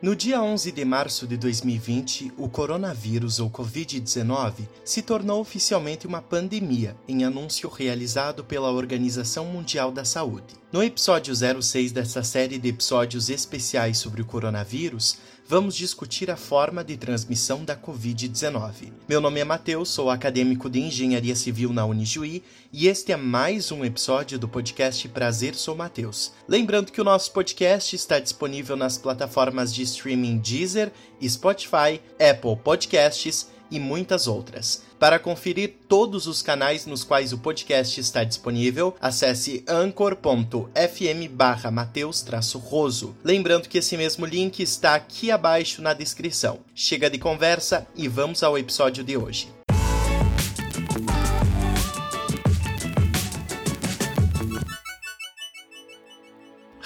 No dia 11 de março de 2020, o coronavírus ou Covid-19 se tornou oficialmente uma pandemia, em anúncio realizado pela Organização Mundial da Saúde. No episódio 06 dessa série de episódios especiais sobre o coronavírus, vamos discutir a forma de transmissão da Covid-19. Meu nome é Matheus, sou acadêmico de Engenharia Civil na Unijuí e este é mais um episódio do podcast Prazer Sou Matheus. Lembrando que o nosso podcast está disponível nas plataformas de streaming Deezer, Spotify, Apple Podcasts e muitas outras. Para conferir todos os canais nos quais o podcast está disponível, acesse anchor.fm barra Mateus-Roso. Lembrando que esse mesmo link está aqui abaixo na descrição. Chega de conversa e vamos ao episódio de hoje.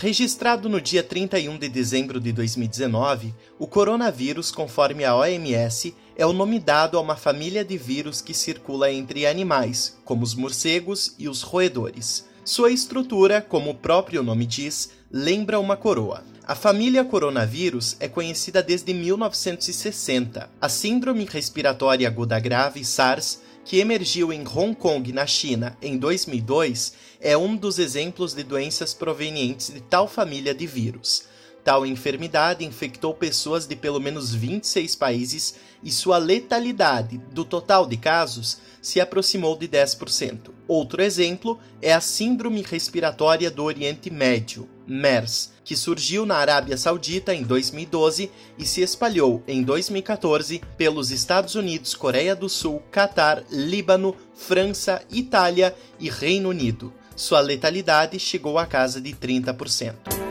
Registrado no dia 31 de dezembro de 2019, o coronavírus, conforme a OMS, é o nome dado a uma família de vírus que circula entre animais, como os morcegos e os roedores. Sua estrutura, como o próprio nome diz, lembra uma coroa. A família coronavírus é conhecida desde 1960. A síndrome respiratória aguda grave SARS que emergiu em Hong Kong, na China, em 2002, é um dos exemplos de doenças provenientes de tal família de vírus. Tal enfermidade infectou pessoas de pelo menos 26 países e sua letalidade, do total de casos, se aproximou de 10%. Outro exemplo é a Síndrome Respiratória do Oriente Médio, MERS, que surgiu na Arábia Saudita em 2012 e se espalhou em 2014 pelos Estados Unidos, Coreia do Sul, Catar, Líbano, França, Itália e Reino Unido. Sua letalidade chegou à casa de 30%.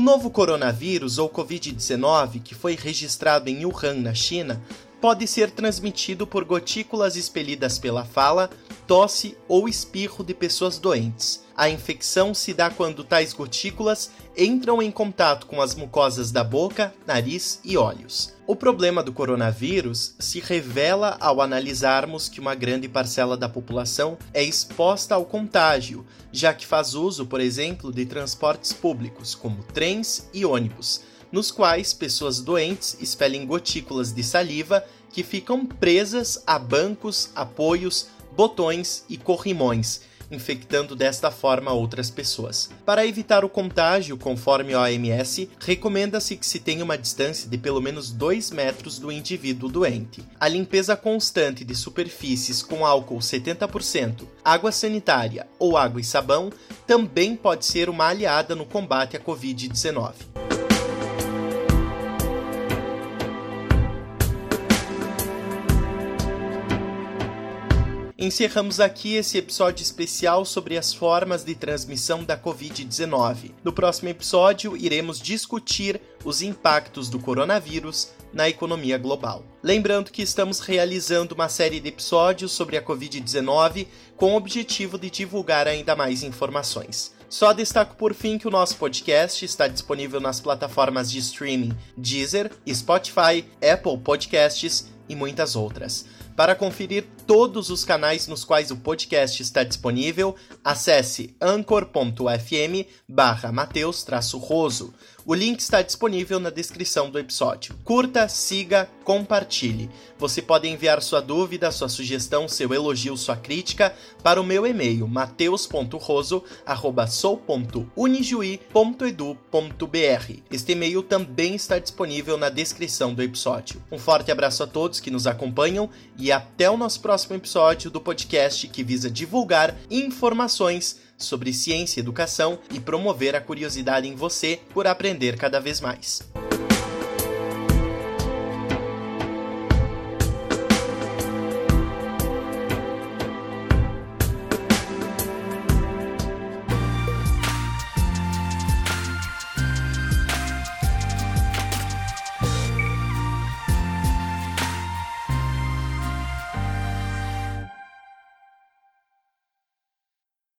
O novo coronavírus ou Covid-19, que foi registrado em Wuhan, na China, pode ser transmitido por gotículas expelidas pela fala, tosse ou espirro de pessoas doentes. A infecção se dá quando tais gotículas entram em contato com as mucosas da boca, nariz e olhos. O problema do coronavírus se revela ao analisarmos que uma grande parcela da população é exposta ao contágio, já que faz uso, por exemplo, de transportes públicos, como trens e ônibus, nos quais pessoas doentes expelem gotículas de saliva que ficam presas a bancos, apoios, botões e corrimões infectando desta forma outras pessoas. Para evitar o contágio, conforme a OMS, recomenda-se que se tenha uma distância de pelo menos 2 metros do indivíduo doente. A limpeza constante de superfícies com álcool 70%, água sanitária ou água e sabão também pode ser uma aliada no combate à Covid-19. Encerramos aqui esse episódio especial sobre as formas de transmissão da Covid-19. No próximo episódio, iremos discutir os impactos do coronavírus na economia global. Lembrando que estamos realizando uma série de episódios sobre a Covid-19 com o objetivo de divulgar ainda mais informações. Só destaco por fim que o nosso podcast está disponível nas plataformas de streaming Deezer, Spotify, Apple Podcasts e muitas outras. Para conferir todos os canais nos quais o podcast está disponível, acesse anchor.fm barra Mateus-Roso. O link está disponível na descrição do episódio. Curta, siga, compartilhe. Você pode enviar sua dúvida, sua sugestão, seu elogio, sua crítica para o meu e-mail mateus.roso@sou.unijuí.edu.br. Este e-mail também está disponível na descrição do episódio. Um forte abraço a todos que nos acompanham e até o nosso próximo episódio do podcast que visa divulgar informações sobre ciência e educação e promover a curiosidade em você por aprender cada vez mais.